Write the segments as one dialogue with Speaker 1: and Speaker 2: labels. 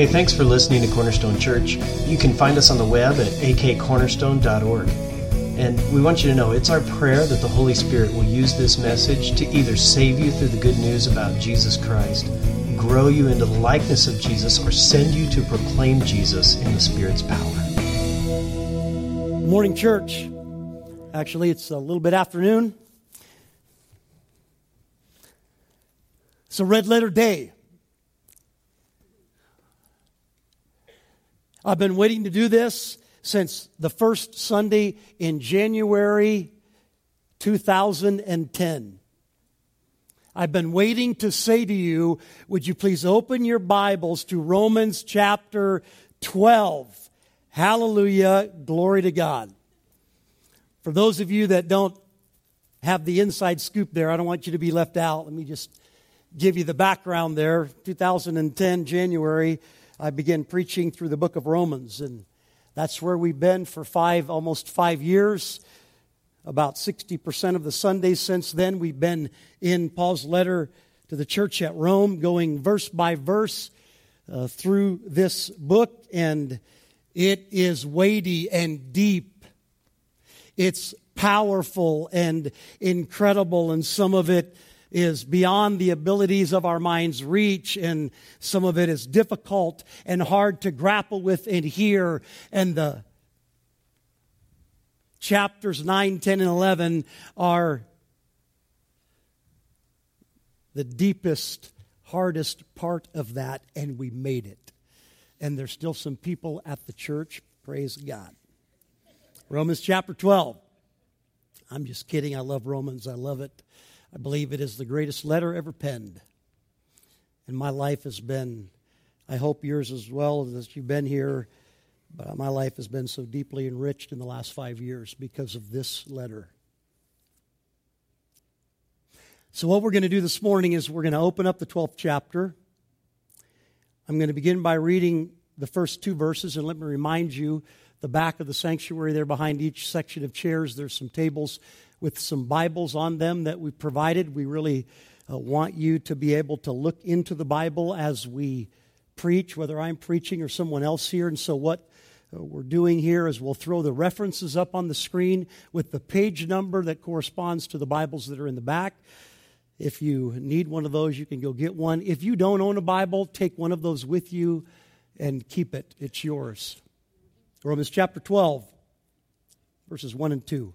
Speaker 1: Hey, thanks for listening to Cornerstone Church. You can find us on the web at akcornerstone.org. And we want you to know it's our prayer that the Holy Spirit will use this message to either save you through the good news about Jesus Christ, grow you into the likeness of Jesus, or send you to proclaim Jesus in the Spirit's power.
Speaker 2: Morning, church. Actually, it's a little bit afternoon. It's a red letter day. I've been waiting to do this since the first Sunday in January 2010. I've been waiting to say to you, would you please open your Bibles to Romans chapter 12? Hallelujah. Glory to God. For those of you that don't have the inside scoop there, I don't want you to be left out. Let me just give you the background there. 2010, January, I began preaching through the book of Romans, and that's where we've been for five, almost five years. About 60% of the Sundays since then, we've been in Paul's letter to the church at Rome, going verse by verse uh, through this book, and it is weighty and deep. It's powerful and incredible, and some of it is beyond the abilities of our minds reach and some of it is difficult and hard to grapple with and hear. And the chapters 9 10 and 11 are the deepest hardest part of that and we made it. And there's still some people at the church praise god. Romans chapter 12 i'm just kidding. I love romans. I love it I believe it is the greatest letter ever penned. And my life has been, I hope yours as well, as you've been here, but my life has been so deeply enriched in the last five years because of this letter. So, what we're going to do this morning is we're going to open up the 12th chapter. I'm going to begin by reading the first two verses, and let me remind you the back of the sanctuary there behind each section of chairs, there's some tables with some Bibles on them that we've provided. We really uh, want you to be able to look into the Bible as we preach, whether I'm preaching or someone else here. And so, what uh, we're doing here is we'll throw the references up on the screen with the page number that corresponds to the Bibles that are in the back. If you need one of those, you can go get one. If you don't own a Bible, take one of those with you and keep it. It's yours. Romans chapter 12, verses 1 and 2.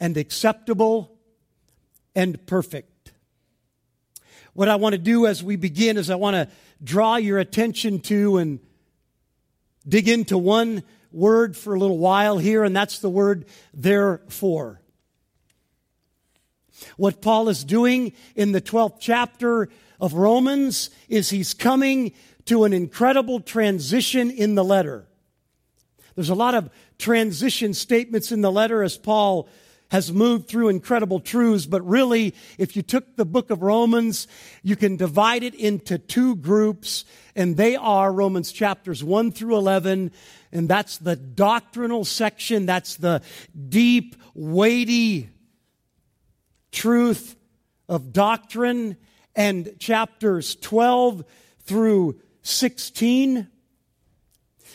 Speaker 2: and acceptable and perfect. What I want to do as we begin is I want to draw your attention to and dig into one word for a little while here, and that's the word therefore. What Paul is doing in the 12th chapter of Romans is he's coming to an incredible transition in the letter. There's a lot of transition statements in the letter as Paul has moved through incredible truths, but really, if you took the book of Romans, you can divide it into two groups, and they are Romans chapters 1 through 11, and that's the doctrinal section, that's the deep, weighty truth of doctrine, and chapters 12 through 16,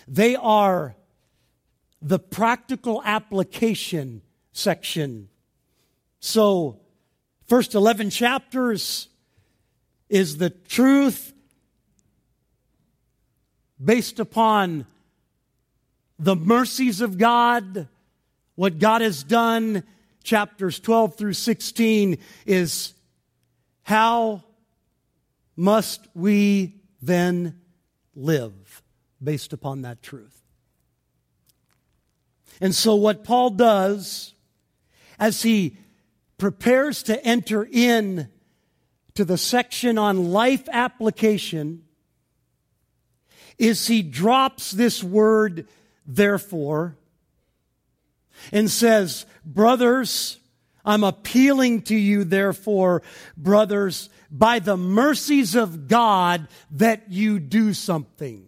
Speaker 2: they are the practical application section. So, first 11 chapters is the truth based upon the mercies of God, what God has done. Chapters 12 through 16 is how must we then live based upon that truth? And so, what Paul does as he prepares to enter in to the section on life application is he drops this word therefore and says, brothers, I'm appealing to you, therefore, brothers, by the mercies of God, that you do something.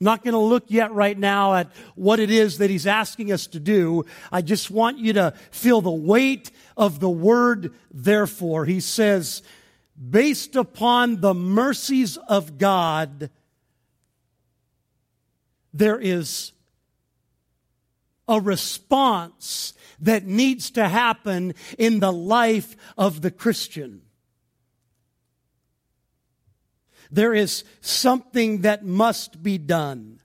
Speaker 2: I'm not going to look yet right now at what it is that he's asking us to do. I just want you to feel the weight of the word, therefore. He says, based upon the mercies of God, there is a response that needs to happen in the life of the Christian. There is something that must be done.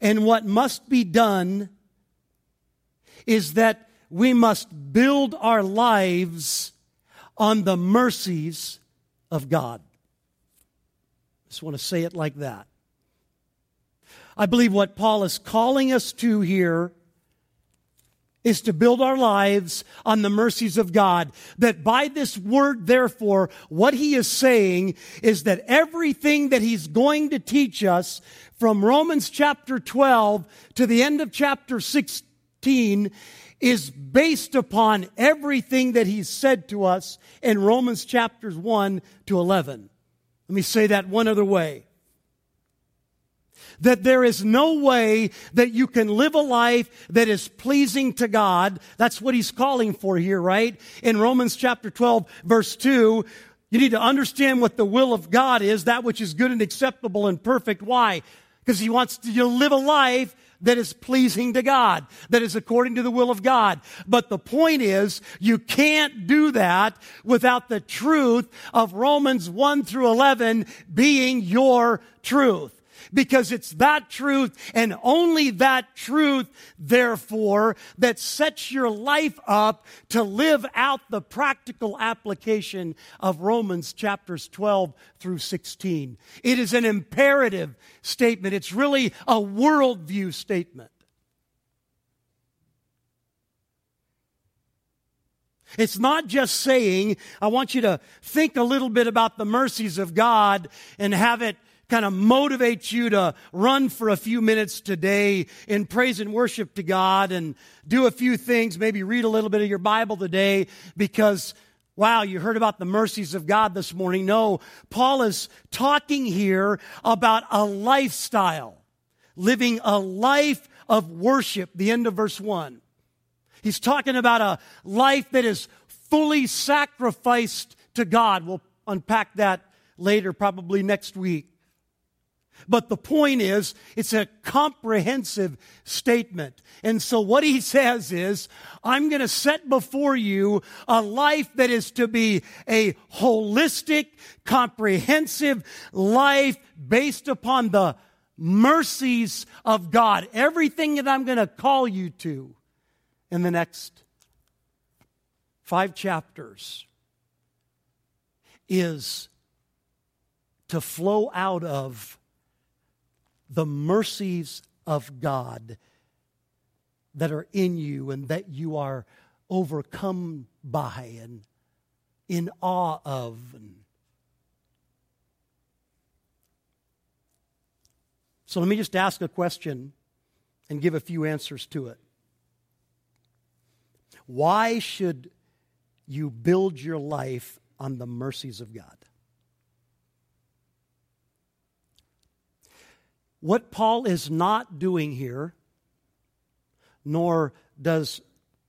Speaker 2: And what must be done is that we must build our lives on the mercies of God. I just want to say it like that. I believe what Paul is calling us to here is to build our lives on the mercies of God. That by this word, therefore, what he is saying is that everything that he's going to teach us from Romans chapter 12 to the end of chapter 16 is based upon everything that he's said to us in Romans chapters 1 to 11. Let me say that one other way that there is no way that you can live a life that is pleasing to God. That's what he's calling for here, right? In Romans chapter 12, verse 2, you need to understand what the will of God is, that which is good and acceptable and perfect. Why? Because he wants you to live a life that is pleasing to God, that is according to the will of God. But the point is, you can't do that without the truth of Romans 1 through 11 being your truth because it's that truth and only that truth, therefore, that sets your life up to live out the practical application of Romans chapters 12 through 16. It is an imperative statement. It's really a worldview statement. It's not just saying, I want you to think a little bit about the mercies of God and have it kind of motivates you to run for a few minutes today in praise and worship to God and do a few things, maybe read a little bit of your Bible today because Wow, you heard about the mercies of God this morning. No, Paul is talking here about a lifestyle, living a life of worship, the end of verse 1. He's talking about a life that is fully sacrificed to God. We'll unpack that later, probably next week. But the point is, it's a comprehensive statement. And so what he says is, I'm going to set before you a life that is to be a holistic, comprehensive life based upon the mercies of God. Everything that I'm going to call you to in the next five chapters is to flow out of the mercies of God that are in you and that you are overcome by and in awe of. So let me just ask a question and give a few answers to it. Why should you build your life on the mercies of God? What Paul is not doing here, nor does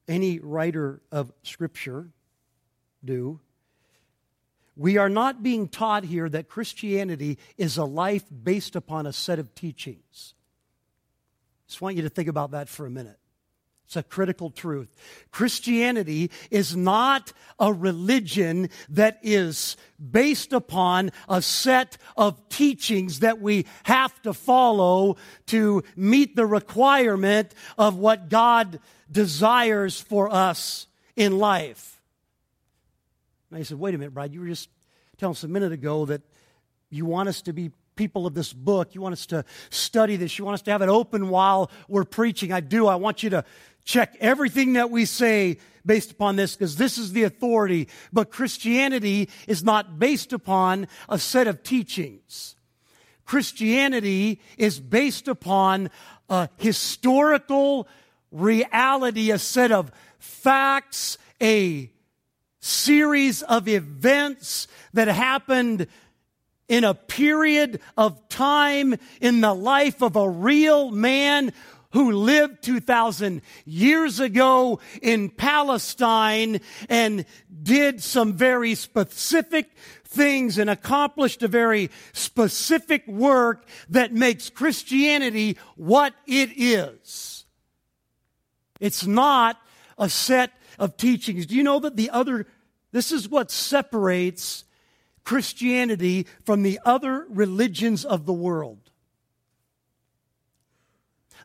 Speaker 2: any writer of Scripture do, we are not being taught here that Christianity is a life based upon a set of teachings. Just want you to think about that for a minute. It's a critical truth. Christianity is not a religion that is based upon a set of teachings that we have to follow to meet the requirement of what God desires for us in life. And I said, wait a minute, Brad, you were just telling us a minute ago that you want us to be people of this book. You want us to study this. You want us to have it open while we're preaching. I do. I want you to check everything that we say based upon this because this is the authority. But Christianity is not based upon a set of teachings. Christianity is based upon a historical reality, a set of facts, a series of events that happened in a period of time in the life of a real man who lived 2,000 years ago in Palestine and did some very specific things and accomplished a very specific work that makes Christianity what it is. It's not a set of teachings. Do you know that the other, this is what separates Christianity from the other religions of the world.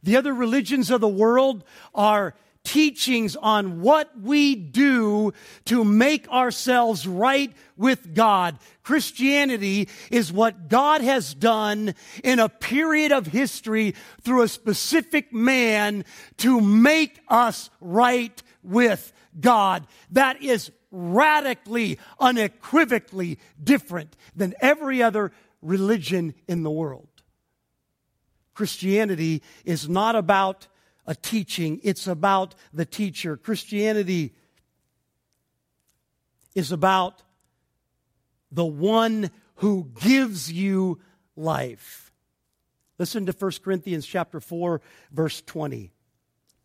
Speaker 2: The other religions of the world are teachings on what we do to make ourselves right with God. Christianity is what God has done in a period of history through a specific man to make us right with God. That is radically, unequivocally different than every other religion in the world. Christianity is not about a teaching, it's about the teacher. Christianity is about the one who gives you life. Listen to 1 Corinthians chapter 4 verse 20.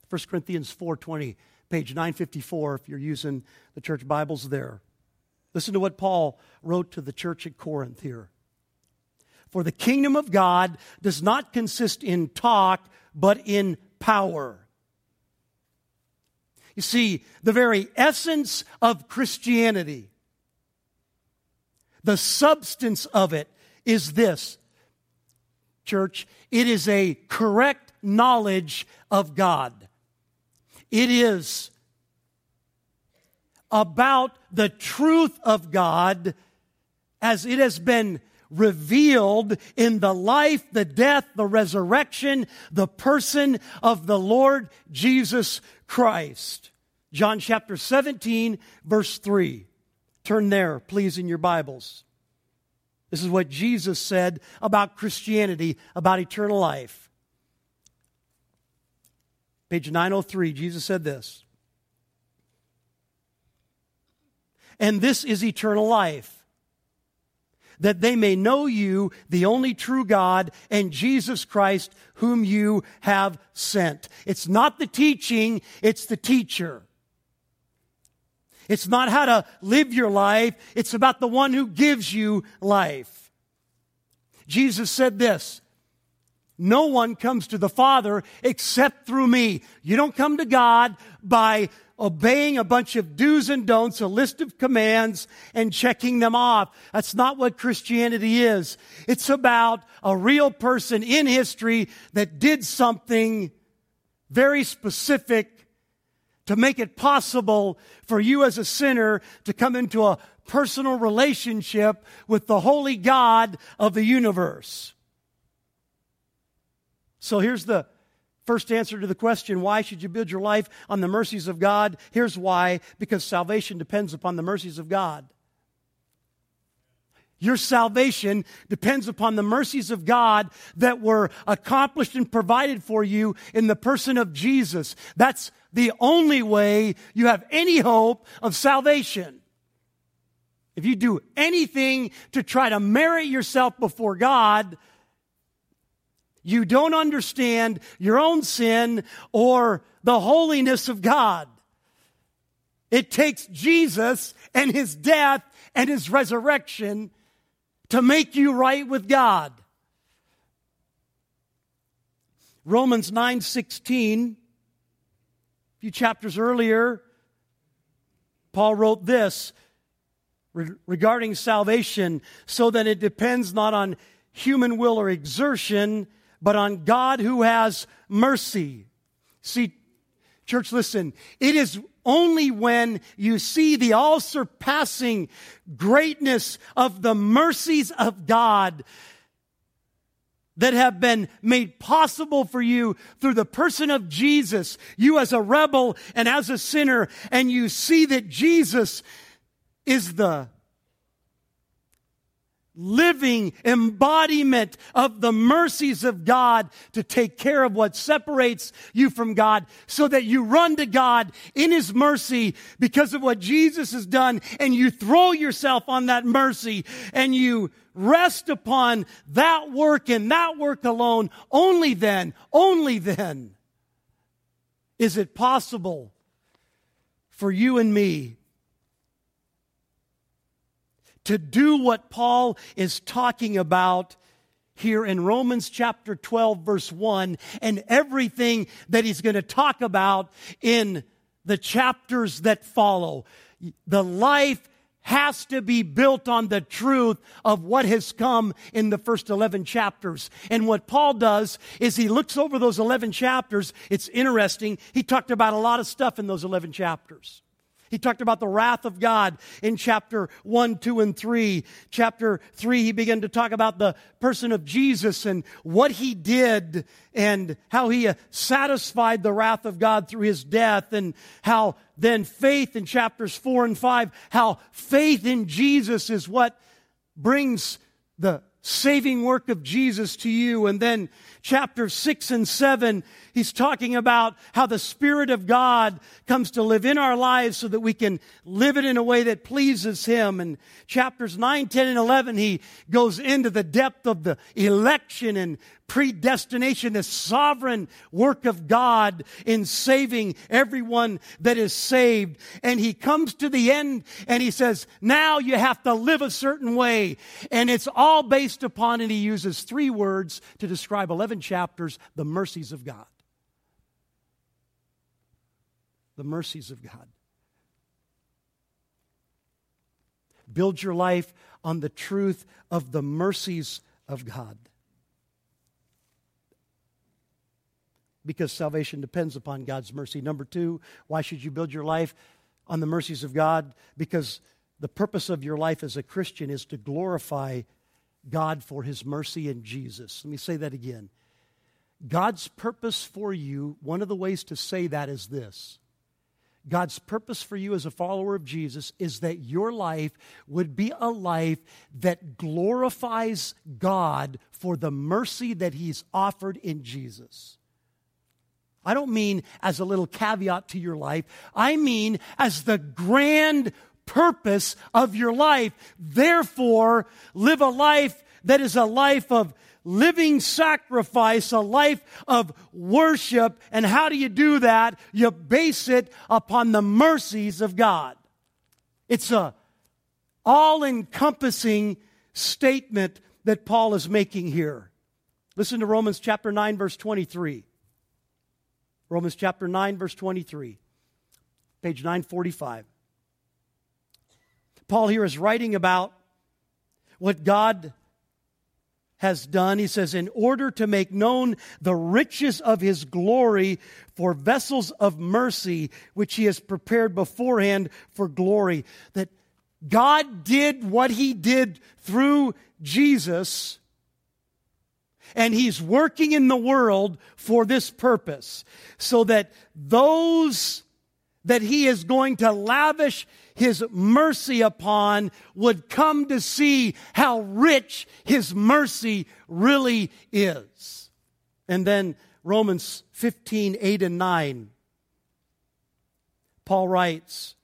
Speaker 2: 1 Corinthians 4:20, page 954 if you're using the church Bibles there. Listen to what Paul wrote to the church at Corinth here. For the kingdom of God does not consist in talk, but in power. You see, the very essence of Christianity, the substance of it is this, church. It is a correct knowledge of God. It is about the truth of God as it has been revealed in the life, the death, the resurrection, the person of the Lord Jesus Christ. John chapter 17, verse 3. Turn there, please, in your Bibles. This is what Jesus said about Christianity, about eternal life. Page 903, Jesus said this. And this is eternal life that they may know you, the only true God, and Jesus Christ, whom you have sent. It's not the teaching, it's the teacher. It's not how to live your life, it's about the one who gives you life. Jesus said this No one comes to the Father except through me. You don't come to God by obeying a bunch of do's and don'ts, a list of commands, and checking them off. That's not what Christianity is. It's about a real person in history that did something very specific to make it possible for you as a sinner to come into a personal relationship with the holy God of the universe. So here's the First answer to the question, why should you build your life on the mercies of God? Here's why because salvation depends upon the mercies of God. Your salvation depends upon the mercies of God that were accomplished and provided for you in the person of Jesus. That's the only way you have any hope of salvation. If you do anything to try to merit yourself before God, you don't understand your own sin or the holiness of God. It takes Jesus and his death and his resurrection to make you right with God. Romans 9:16 a few chapters earlier Paul wrote this regarding salvation so that it depends not on human will or exertion but on God who has mercy. See, church, listen, it is only when you see the all surpassing greatness of the mercies of God that have been made possible for you through the person of Jesus, you as a rebel and as a sinner, and you see that Jesus is the living embodiment of the mercies of God to take care of what separates you from God so that you run to God in His mercy because of what Jesus has done and you throw yourself on that mercy and you rest upon that work and that work alone. Only then, only then is it possible for you and me to do what Paul is talking about here in Romans chapter 12, verse 1, and everything that he's going to talk about in the chapters that follow. The life has to be built on the truth of what has come in the first 11 chapters. And what Paul does is he looks over those 11 chapters. It's interesting. He talked about a lot of stuff in those 11 chapters. He talked about the wrath of God in chapter 1, 2, and 3. Chapter 3, he began to talk about the person of Jesus and what he did and how he uh, satisfied the wrath of God through his death and how then faith in chapters 4 and 5, how faith in Jesus is what brings the saving work of Jesus to you. And then chapter 6 and 7, he's talking about how the Spirit of God comes to live in our lives so that we can live it in a way that pleases Him. And chapters 9, 10, and 11, he goes into the depth of the election and predestination, the sovereign work of God in saving everyone that is saved. And he comes to the end and he says, now you have to live a certain way. And it's all based upon, and he uses three words to describe 11 chapters, the mercies of God. The mercies of God. Build your life on the truth of the mercies of God. because salvation depends upon God's mercy. Number two, why should you build your life on the mercies of God? Because the purpose of your life as a Christian is to glorify God for his mercy in Jesus. Let me say that again. God's purpose for you, one of the ways to say that is this God's purpose for you as a follower of Jesus is that your life would be a life that glorifies God for the mercy that He's offered in Jesus. I don't mean as a little caveat to your life. I mean as the grand purpose of your life. Therefore, live a life that is a life of living sacrifice, a life of worship. And how do you do that? You base it upon the mercies of God. It's a all encompassing statement that Paul is making here. Listen to Romans chapter 9 verse 23. Romans chapter 9, verse 23, page 945. Paul here is writing about what God has done. He says, in order to make known the riches of his glory for vessels of mercy, which he has prepared beforehand for glory. That God did what he did through Jesus and he's working in the world for this purpose so that those that he is going to lavish his mercy upon would come to see how rich his mercy really is. And then Romans 15, 8 and 9. Paul writes,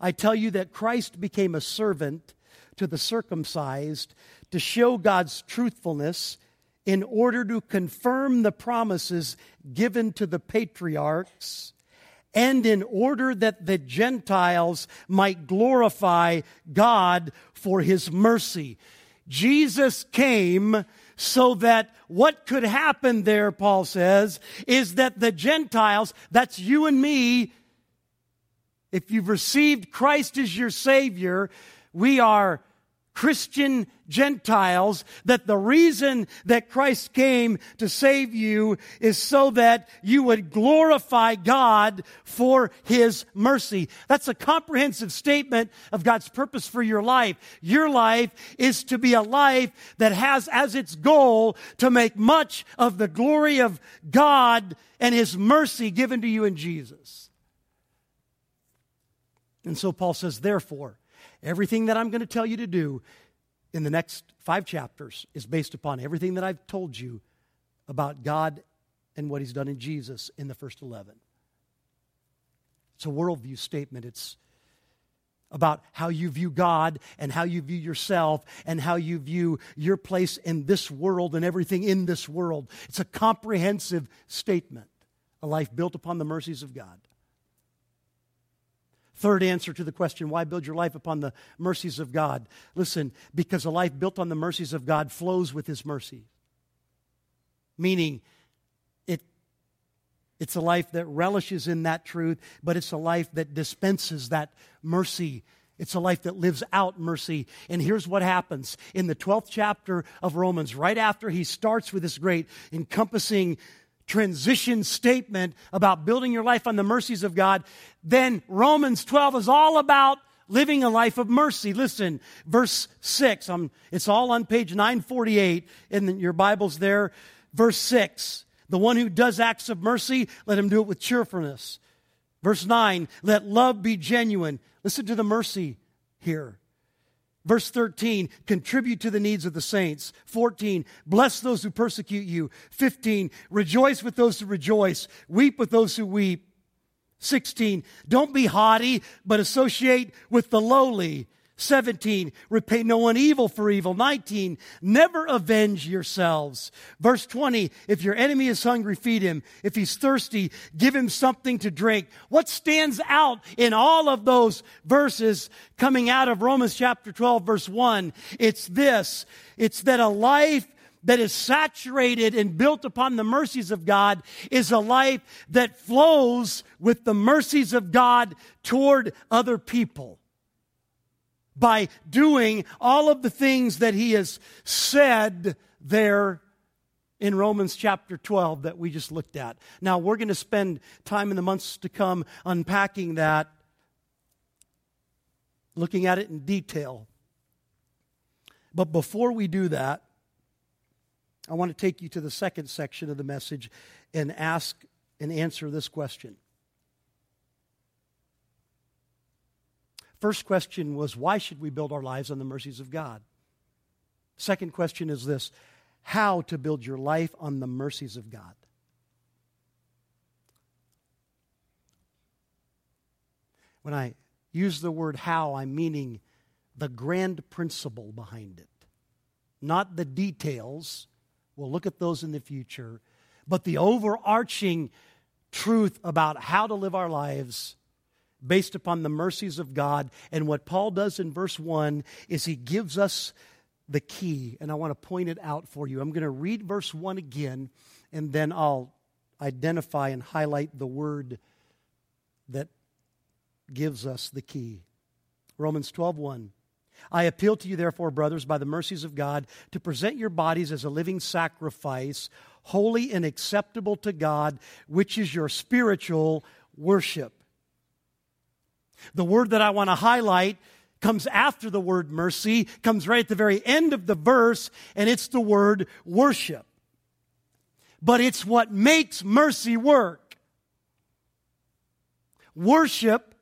Speaker 2: I tell you that Christ became a servant to the circumcised to show God's truthfulness in order to confirm the promises given to the patriarchs and in order that the Gentiles might glorify God for his mercy. Jesus came so that what could happen there, Paul says, is that the Gentiles, that's you and me, if you've received Christ as your Savior, we are Christian Gentiles that the reason that Christ came to save you is so that you would glorify God for His mercy. That's a comprehensive statement of God's purpose for your life. Your life is to be a life that has as its goal to make much of the glory of God and His mercy given to you in Jesus. And so Paul says, therefore, everything that I'm going to tell you to do in the next five chapters is based upon everything that I've told you about God and what He's done in Jesus in the first 11. It's a worldview statement. It's about how you view God and how you view yourself and how you view your place in this world and everything in this world. It's a comprehensive statement, a life built upon the mercies of God. Third answer to the question, why build your life upon the mercies of God? Listen, because a life built on the mercies of God flows with His mercy. Meaning, it, it's a life that relishes in that truth, but it's a life that dispenses that mercy. It's a life that lives out mercy. And here's what happens in the 12th chapter of Romans, right after he starts with this great encompassing transition statement about building your life on the mercies of God, then Romans 12 is all about living a life of mercy. Listen, verse 6, um, it's all on page 948 in your Bibles there. Verse 6, the one who does acts of mercy, let him do it with cheerfulness. Verse 9, let love be genuine. Listen to the mercy here. Verse 13, contribute to the needs of the saints. 14, bless those who persecute you. 15, rejoice with those who rejoice. Weep with those who weep. 16, don't be haughty, but associate with the lowly. 17, repay no one evil for evil. 19, never avenge yourselves. Verse 20, if your enemy is hungry, feed him. If he's thirsty, give him something to drink. What stands out in all of those verses coming out of Romans chapter 12, verse 1? It's this. It's that a life that is saturated and built upon the mercies of God is a life that flows with the mercies of God toward other people by doing all of the things that he has said there in Romans chapter 12 that we just looked at. Now, we're going to spend time in the months to come unpacking that, looking at it in detail. But before we do that, I want to take you to the second section of the message and ask and answer this question. First question was, why should we build our lives on the mercies of God? Second question is this how to build your life on the mercies of God. When I use the word how, I'm meaning the grand principle behind it, not the details. We'll look at those in the future, but the overarching truth about how to live our lives based upon the mercies of God. And what Paul does in verse 1 is he gives us the key, and I want to point it out for you. I'm going to read verse 1 again, and then I'll identify and highlight the word that gives us the key. Romans 12 1. I appeal to you, therefore, brothers, by the mercies of God, to present your bodies as a living sacrifice, holy and acceptable to God, which is your spiritual worship. The word that I want to highlight comes after the word mercy, comes right at the very end of the verse, and it's the word worship. But it's what makes mercy work. Worship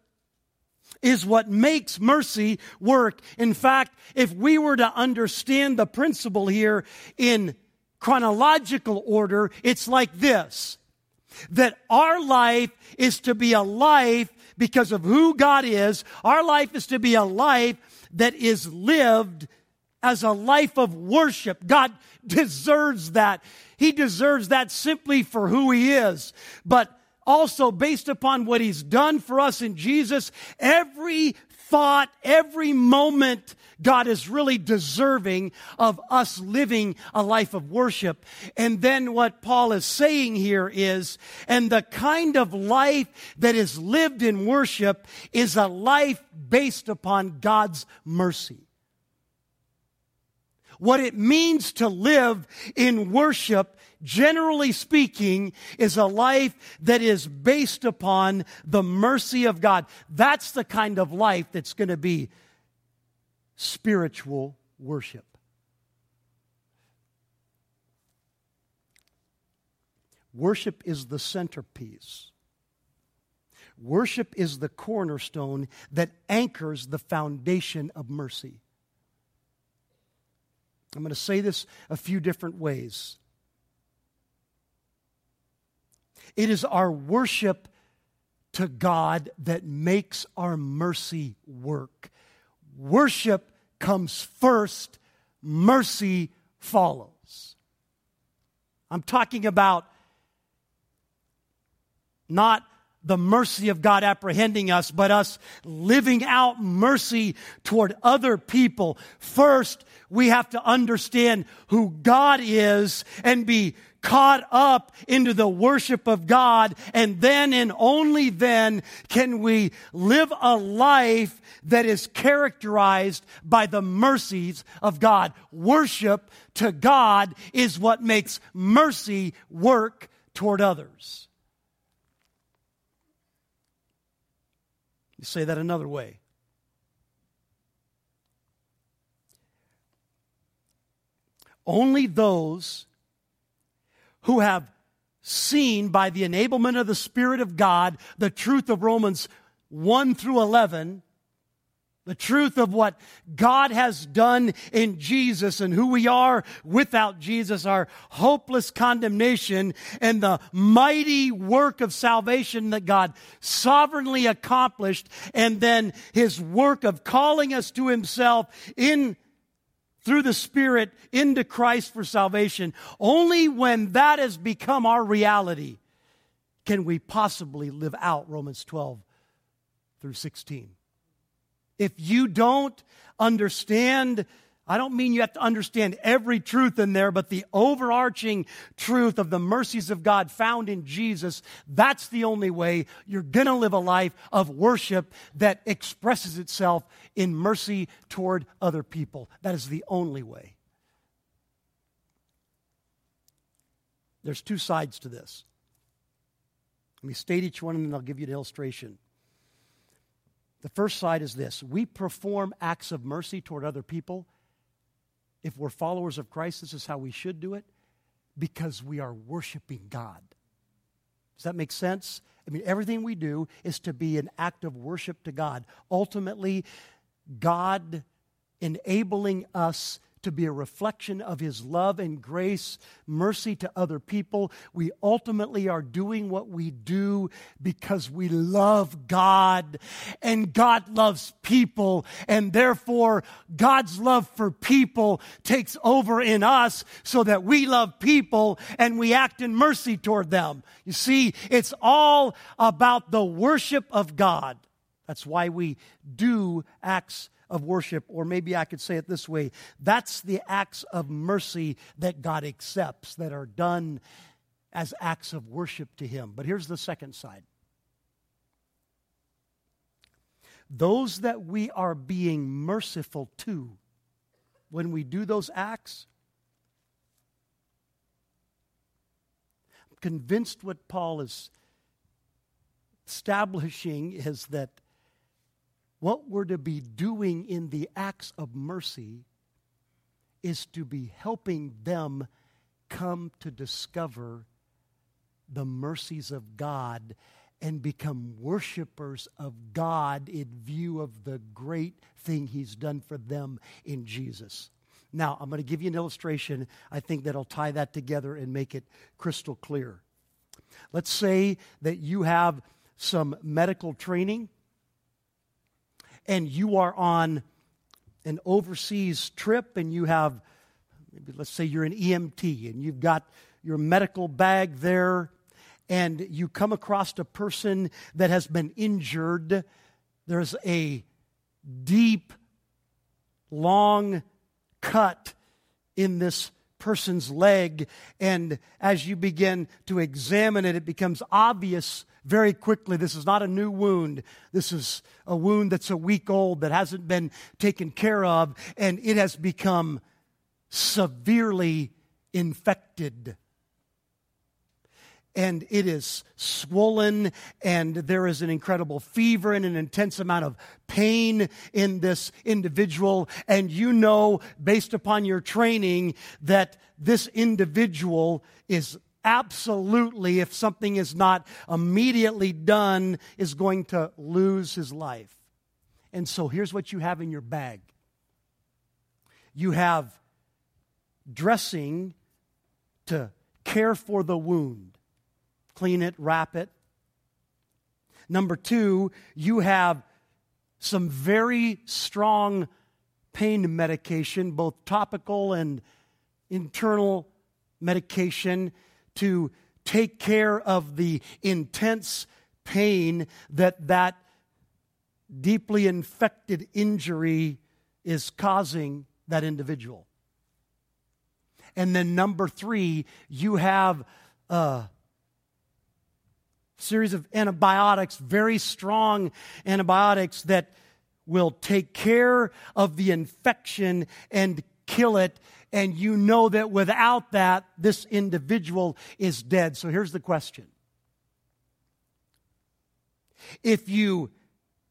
Speaker 2: is what makes mercy work. In fact, if we were to understand the principle here in chronological order, it's like this that our life is to be a life because of who God is. Our life is to be a life that is lived as a life of worship. God deserves that. He deserves that simply for who He is. But also based upon what He's done for us in Jesus, every thought, every moment, God is really deserving of us living a life of worship. And then what Paul is saying here is, and the kind of life that is lived in worship is a life based upon God's mercy. What it means to live in worship, generally speaking, is a life that is based upon the mercy of God. That's the kind of life that's going to be spiritual worship. Worship is the centerpiece. Worship is the cornerstone that anchors the foundation of mercy. I'm going to say this a few different ways. It is our worship to God that makes our mercy work. Worship comes first, mercy follows. I'm talking about not the mercy of God apprehending us, but us living out mercy toward other people. First, we have to understand who God is and be caught up into the worship of God. And then and only then can we live a life that is characterized by the mercies of God. Worship to God is what makes mercy work toward others. Say that another way. Only those who have seen by the enablement of the Spirit of God the truth of Romans 1 through 11 the truth of what God has done in Jesus and who we are without Jesus, our hopeless condemnation and the mighty work of salvation that God sovereignly accomplished and then his work of calling us to himself in through the Spirit into Christ for salvation. Only when that has become our reality can we possibly live out Romans 12 through 16. If you don't understand, I don't mean you have to understand every truth in there, but the overarching truth of the mercies of God found in Jesus, that's the only way you're going to live a life of worship that expresses itself in mercy toward other people. That is the only way. There's two sides to this. Let me state each one and then I'll give you an illustration. The first side is this we perform acts of mercy toward other people. If we're followers of Christ, this is how we should do it because we are worshiping God. Does that make sense? I mean, everything we do is to be an act of worship to God. Ultimately, God enabling us to be a reflection of His love and grace, mercy to other people. We ultimately are doing what we do because we love God and God loves people. And therefore, God's love for people takes over in us so that we love people and we act in mercy toward them. You see, it's all about the worship of God. That's why we do acts of worship, or maybe I could say it this way that's the acts of mercy that God accepts that are done as acts of worship to Him. But here's the second side those that we are being merciful to when we do those acts. I'm convinced what Paul is establishing is that what we're to be doing in the acts of mercy is to be helping them come to discover the mercies of God and become worshipers of God in view of the great thing He's done for them in Jesus. Now, I'm going to give you an illustration I think that'll tie that together and make it crystal clear. Let's say that you have some medical training and you are on an overseas trip and you have, maybe let's say you're an EMT and you've got your medical bag there and you come across a person that has been injured. There's a deep, long cut in this person's leg. And as you begin to examine it, it becomes obvious very quickly this is not a new wound. This is a wound that's a week old that hasn't been taken care of, and it has become severely infected and it is swollen, and there is an incredible fever and an intense amount of pain in this individual. And you know, based upon your training, that this individual is absolutely, if something is not immediately done, is going to lose his life. And so here's what you have in your bag you have dressing to care for the wound clean it, wrap it. Number two, you have some very strong pain medication, both topical and internal medication, to take care of the intense pain that that deeply infected injury is causing that individual. And then number three, you have uh, series of antibiotics, very strong antibiotics that will take care of the infection and kill it. And you know that without that, this individual is dead. So here's the question If you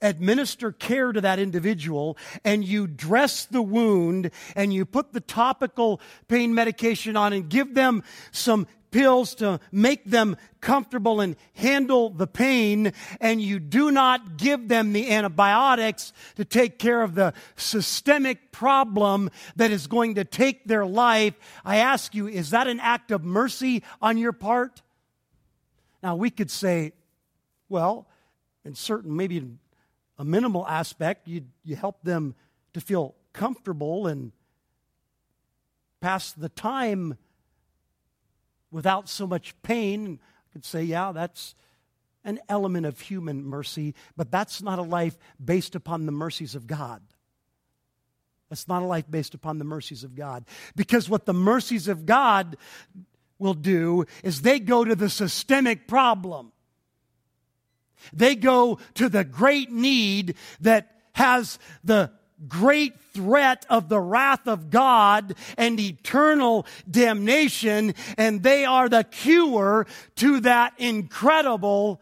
Speaker 2: administer care to that individual and you dress the wound and you put the topical pain medication on and give them some pills to make them comfortable and handle the pain, and you do not give them the antibiotics to take care of the systemic problem that is going to take their life, I ask you, is that an act of mercy on your part? Now, we could say, well, in certain, maybe in a minimal aspect, you, you help them to feel comfortable and pass the time without so much pain. I could say, yeah, that's an element of human mercy, but that's not a life based upon the mercies of God. That's not a life based upon the mercies of God. Because what the mercies of God will do is they go to the systemic problem. They go to the great need that has the great threat of the wrath of God and eternal damnation, and they are the cure to that incredible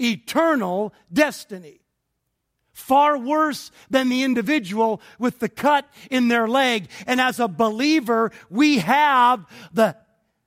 Speaker 2: eternal destiny. Far worse than the individual with the cut in their leg. And as a believer, we have the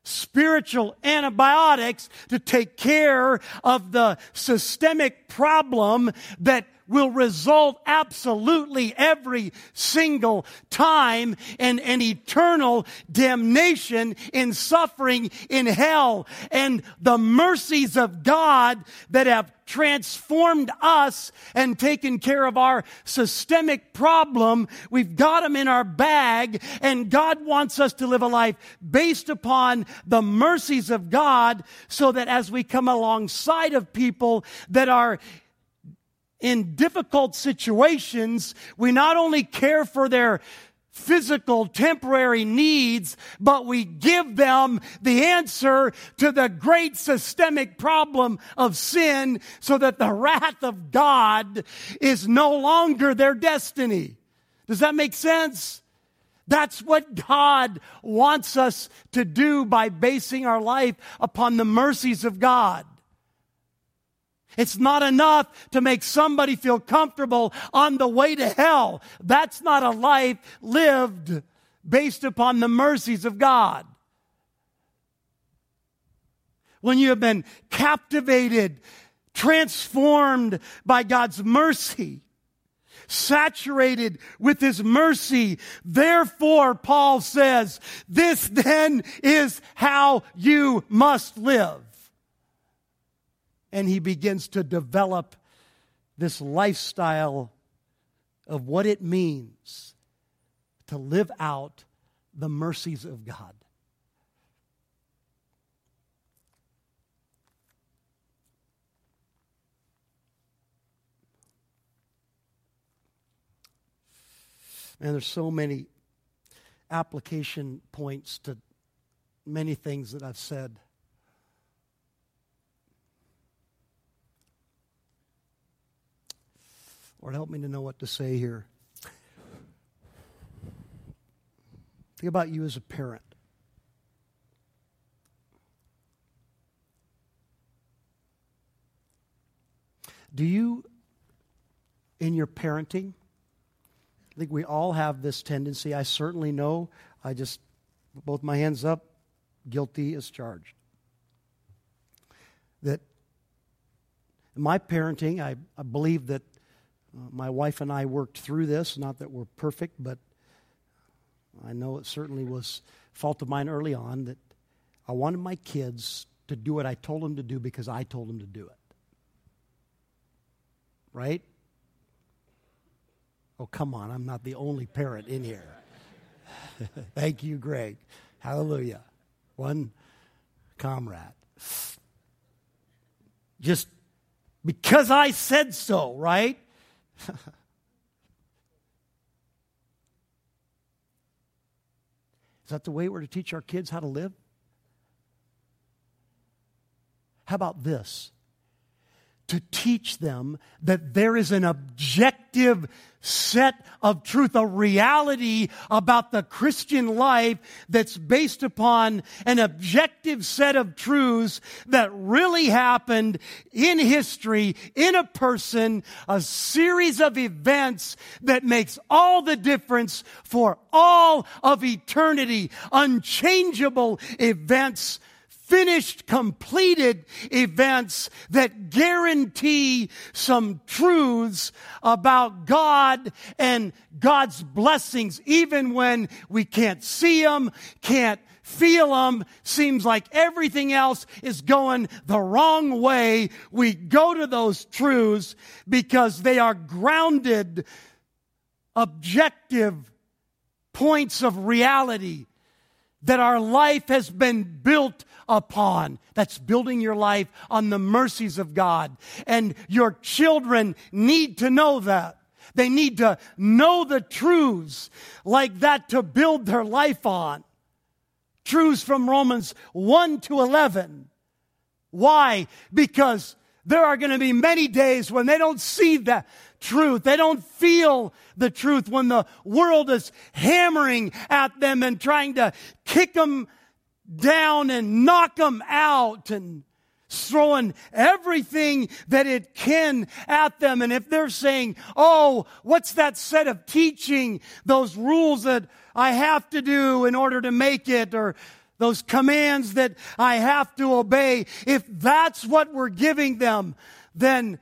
Speaker 2: spiritual antibiotics to take care of the systemic problem that will result absolutely every single time in an eternal damnation in suffering in hell. And the mercies of God that have transformed us and taken care of our systemic problem. We've got them in our bag and God wants us to live a life based upon the mercies of God so that as we come alongside of people that are in difficult situations, we not only care for their physical temporary needs, but we give them the answer to the great systemic problem of sin so that the wrath of God is no longer their destiny. Does that make sense? That's what God wants us to do by basing our life upon the mercies of God. It's not enough to make somebody feel comfortable on the way to hell. That's not a life lived based upon the mercies of God. When you have been captivated, transformed by God's mercy, saturated with His mercy. Therefore, Paul says, this then is how you must live and he begins to develop this lifestyle of what it means to live out the mercies of God. And there's so many application points to many things that I've said. Lord, help me to know what to say here. Think about you as a parent. Do you, in your parenting, I think we all have this tendency. I certainly know. I just, both my hands up, guilty as charged. That in my parenting, I, I believe that uh, my wife and I worked through this. Not that we're perfect, but I know it certainly was fault of mine early on that I wanted my kids to do what I told them to do because I told them to do it. Right? Oh, come on, I'm not the only parent in here. Thank you, Greg. Hallelujah. One comrade. Just because I said so, right? Is that the way we're to teach our kids how to live? How about this? To teach them that there is an objective set of truth, a reality about the Christian life that's based upon an objective set of truths that really happened in history, in a person, a series of events that makes all the difference for all of eternity, unchangeable events finished, completed events that guarantee some truths about God and God's blessings, even when we can't see them, can't feel them, seems like everything else is going the wrong way. We go to those truths because they are grounded, objective points of reality that our life has been built upon. That's building your life on the mercies of God. And your children need to know that. They need to know the truths like that to build their life on. Truths from Romans 1 to 11. Why? Because there are going to be many days when they don't see that truth. They don't feel the truth when the world is hammering at them and trying to kick them down and knock them out and throwing everything that it can at them. And if they're saying, Oh, what's that set of teaching? Those rules that I have to do in order to make it or those commands that I have to obey. If that's what we're giving them, then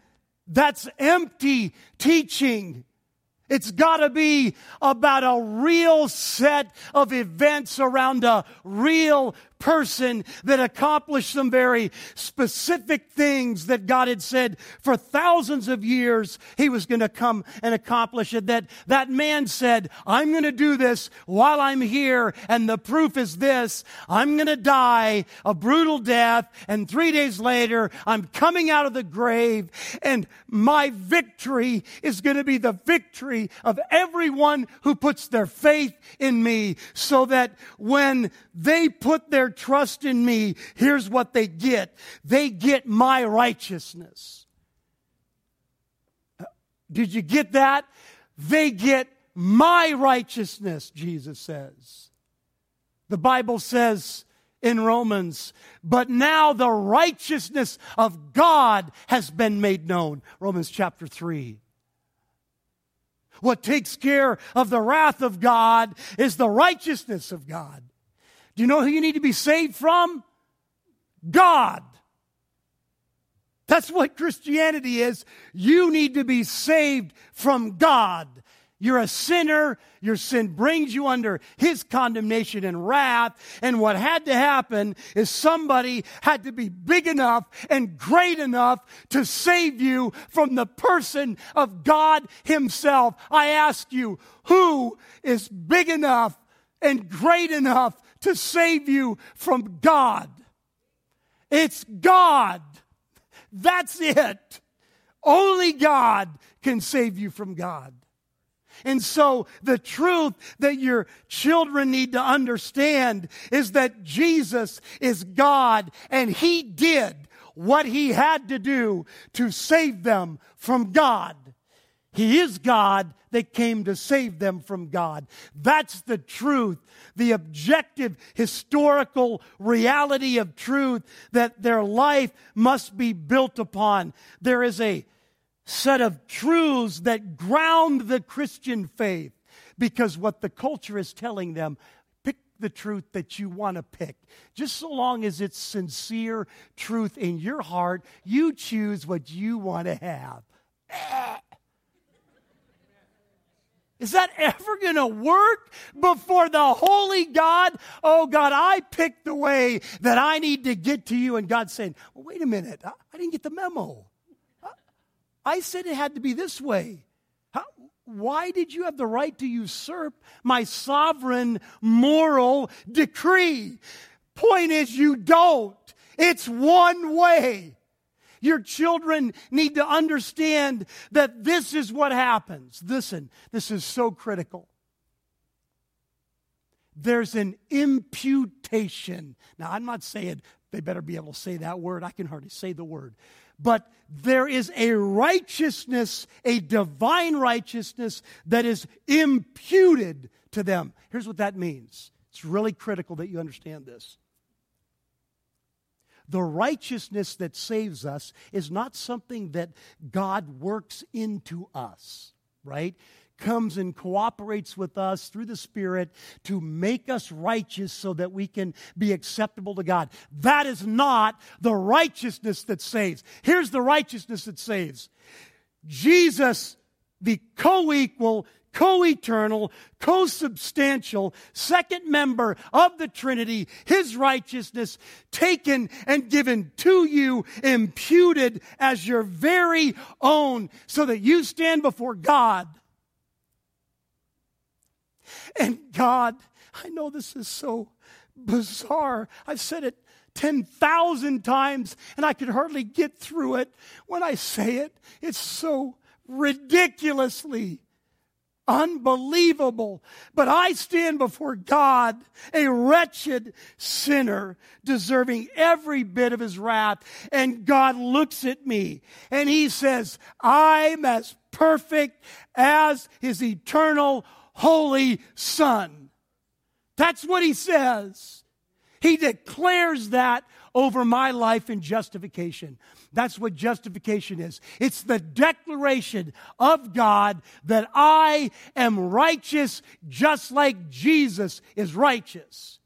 Speaker 2: that's empty teaching. It's got to be about a real set of events around a real person that accomplished some very specific things that God had said for thousands of years he was going to come and accomplish it. That that man said, I'm going to do this while I'm here. And the proof is this. I'm going to die a brutal death. And three days later, I'm coming out of the grave and my victory is going to be the victory of everyone who puts their faith in me so that when they put their trust in me, here's what they get they get my righteousness. Uh, did you get that? They get my righteousness, Jesus says. The Bible says in Romans, but now the righteousness of God has been made known. Romans chapter 3. What takes care of the wrath of God is the righteousness of God. Do you know who you need to be saved from? God. That's what Christianity is. You need to be saved from God. You're a sinner. Your sin brings you under his condemnation and wrath. And what had to happen is somebody had to be big enough and great enough to save you from the person of God himself. I ask you, who is big enough and great enough to save you from God. It's God. That's it. Only God can save you from God. And so the truth that your children need to understand is that Jesus is God and He did what He had to do to save them from God. He is God that came to save them from God. That's the truth, the objective, historical reality of truth that their life must be built upon. There is a set of truths that ground the Christian faith because what the culture is telling them pick the truth that you want to pick. Just so long as it's sincere truth in your heart, you choose what you want to have. Eh. Is that ever going to work before the holy God? Oh, God, I picked the way that I need to get to you. And God's saying, well, wait a minute. I didn't get the memo. I said it had to be this way. Why did you have the right to usurp my sovereign moral decree? Point is, you don't. It's one way. Your children need to understand that this is what happens. Listen, this is so critical. There's an imputation. Now, I'm not saying they better be able to say that word. I can hardly say the word. But there is a righteousness, a divine righteousness that is imputed to them. Here's what that means. It's really critical that you understand this. The righteousness that saves us is not something that God works into us, right? Comes and cooperates with us through the Spirit to make us righteous so that we can be acceptable to God. That is not the righteousness that saves. Here's the righteousness that saves Jesus, the co equal, co eternal, co substantial, second member of the Trinity, his righteousness taken and given to you, imputed as your very own, so that you stand before God. And God, I know this is so bizarre. I've said it 10,000 times and I could hardly get through it. When I say it, it's so ridiculously unbelievable. But I stand before God, a wretched sinner, deserving every bit of his wrath. And God looks at me and he says, I'm as perfect as his eternal holy son. That's what he says. He declares that over my life in justification. That's what justification is. It's the declaration of God that I am righteous just like Jesus is righteous.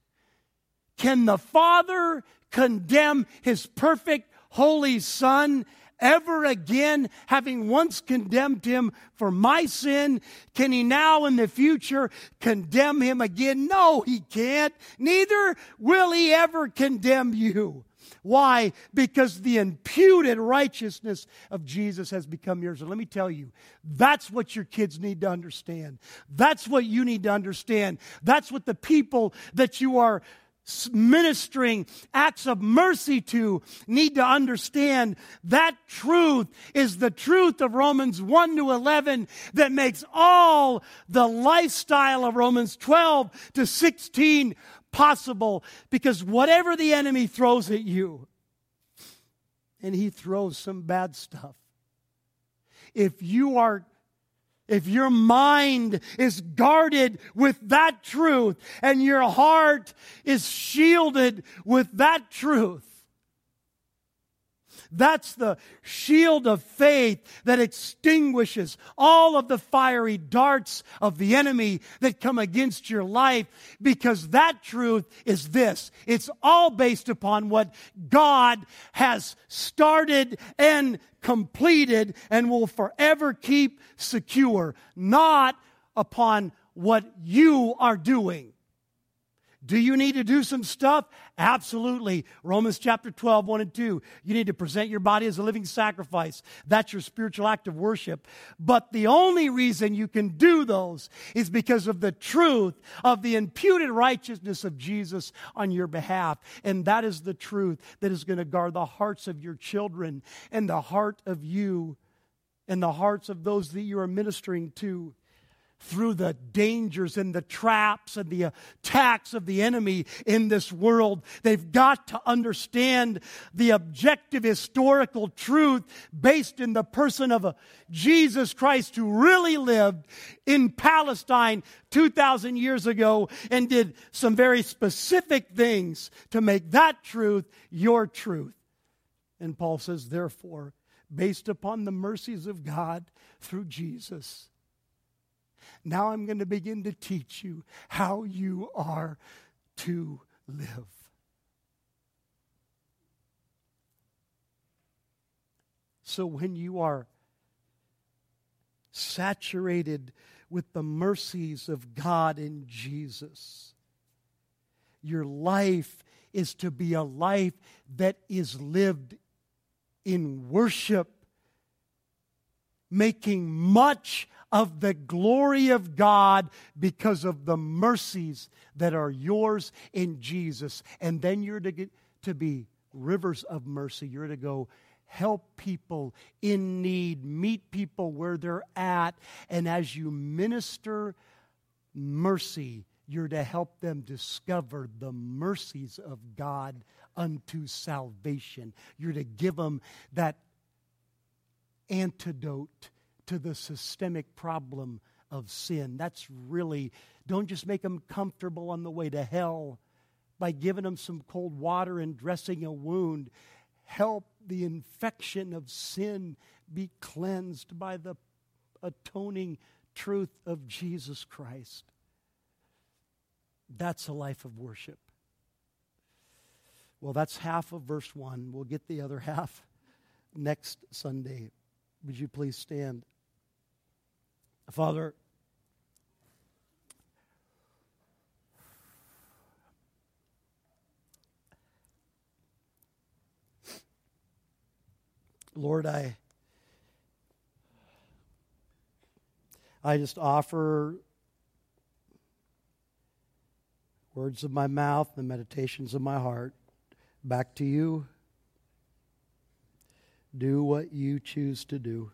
Speaker 2: Can the Father condemn his perfect holy Son ever again, having once condemned him for my sin, can he now in the future condemn him again? No, he can't. Neither will he ever condemn you. Why? Because the imputed righteousness of Jesus has become yours. And let me tell you, that's what your kids need to understand. That's what you need to understand. That's what the people that you are ministering acts of mercy to need to understand that truth is the truth of Romans 1 to 11 that makes all the lifestyle of Romans 12 to 16 possible because whatever the enemy throws at you, and he throws some bad stuff, if you are if your mind is guarded with that truth and your heart is shielded with that truth, that's the shield of faith that extinguishes all of the fiery darts of the enemy that come against your life because that truth is this. It's all based upon what God has started and completed and will forever keep secure, not upon what you are doing. Do you need to do some stuff? Absolutely. Romans chapter 12, 1 and 2. You need to present your body as a living sacrifice. That's your spiritual act of worship. But the only reason you can do those is because of the truth of the imputed righteousness of Jesus on your behalf. And that is the truth that is going to guard the hearts of your children and the heart of you and the hearts of those that you are ministering to through the dangers and the traps and the attacks of the enemy in this world. They've got to understand the objective historical truth based in the person of a Jesus Christ who really lived in Palestine 2,000 years ago and did some very specific things to make that truth your truth. And Paul says, therefore, based upon the mercies of God through Jesus, now I'm going to begin to teach you how you are to live. So when you are saturated with the mercies of God in Jesus, your life is to be a life that is lived in worship, making much of the glory of God because of the mercies that are yours in Jesus. And then you're to, get, to be rivers of mercy. You're to go help people in need, meet people where they're at. And as you minister mercy, you're to help them discover the mercies of God unto salvation. You're to give them that antidote to the systemic problem of sin. That's really, don't just make them comfortable on the way to hell by giving them some cold water and dressing a wound. Help the infection of sin be cleansed by the atoning truth of Jesus Christ. That's a life of worship. Well, that's half of verse 1. We'll get the other half next Sunday. Would you please stand? Father, Lord, I I just offer words of my mouth, the meditations of my heart back to you. Do what you choose to do.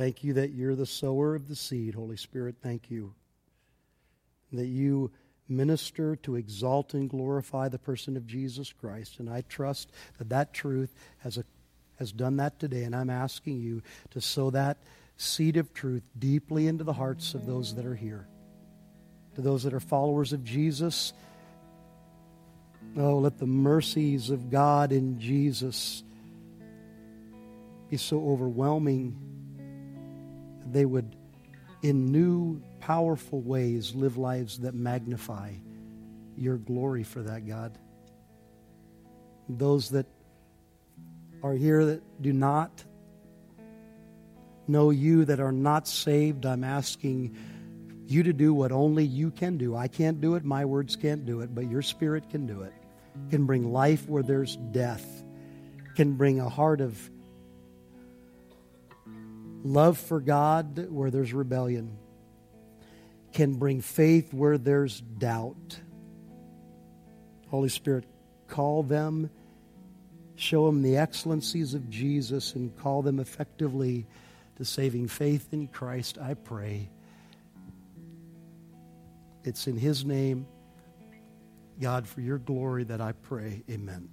Speaker 2: Thank you that you're the sower of the seed, Holy Spirit. Thank you. That you minister to exalt and glorify the person of Jesus Christ. And I trust that that truth has, a, has done that today. And I'm asking you to sow that seed of truth deeply into the hearts of those that are here. To those that are followers of Jesus, oh, let the mercies of God in Jesus be so overwhelming they would, in new, powerful ways, live lives that magnify your glory for that, God. Those that are here that do not know you, that are not saved, I'm asking you to do what only you can do. I can't do it, my words can't do it, but your spirit can do it. Can bring life where there's death, can bring a heart of Love for God where there's rebellion can bring faith where there's doubt. Holy Spirit, call them, show them the excellencies of Jesus, and call them effectively to saving faith in Christ, I pray. It's in His name, God, for your glory that I pray. Amen.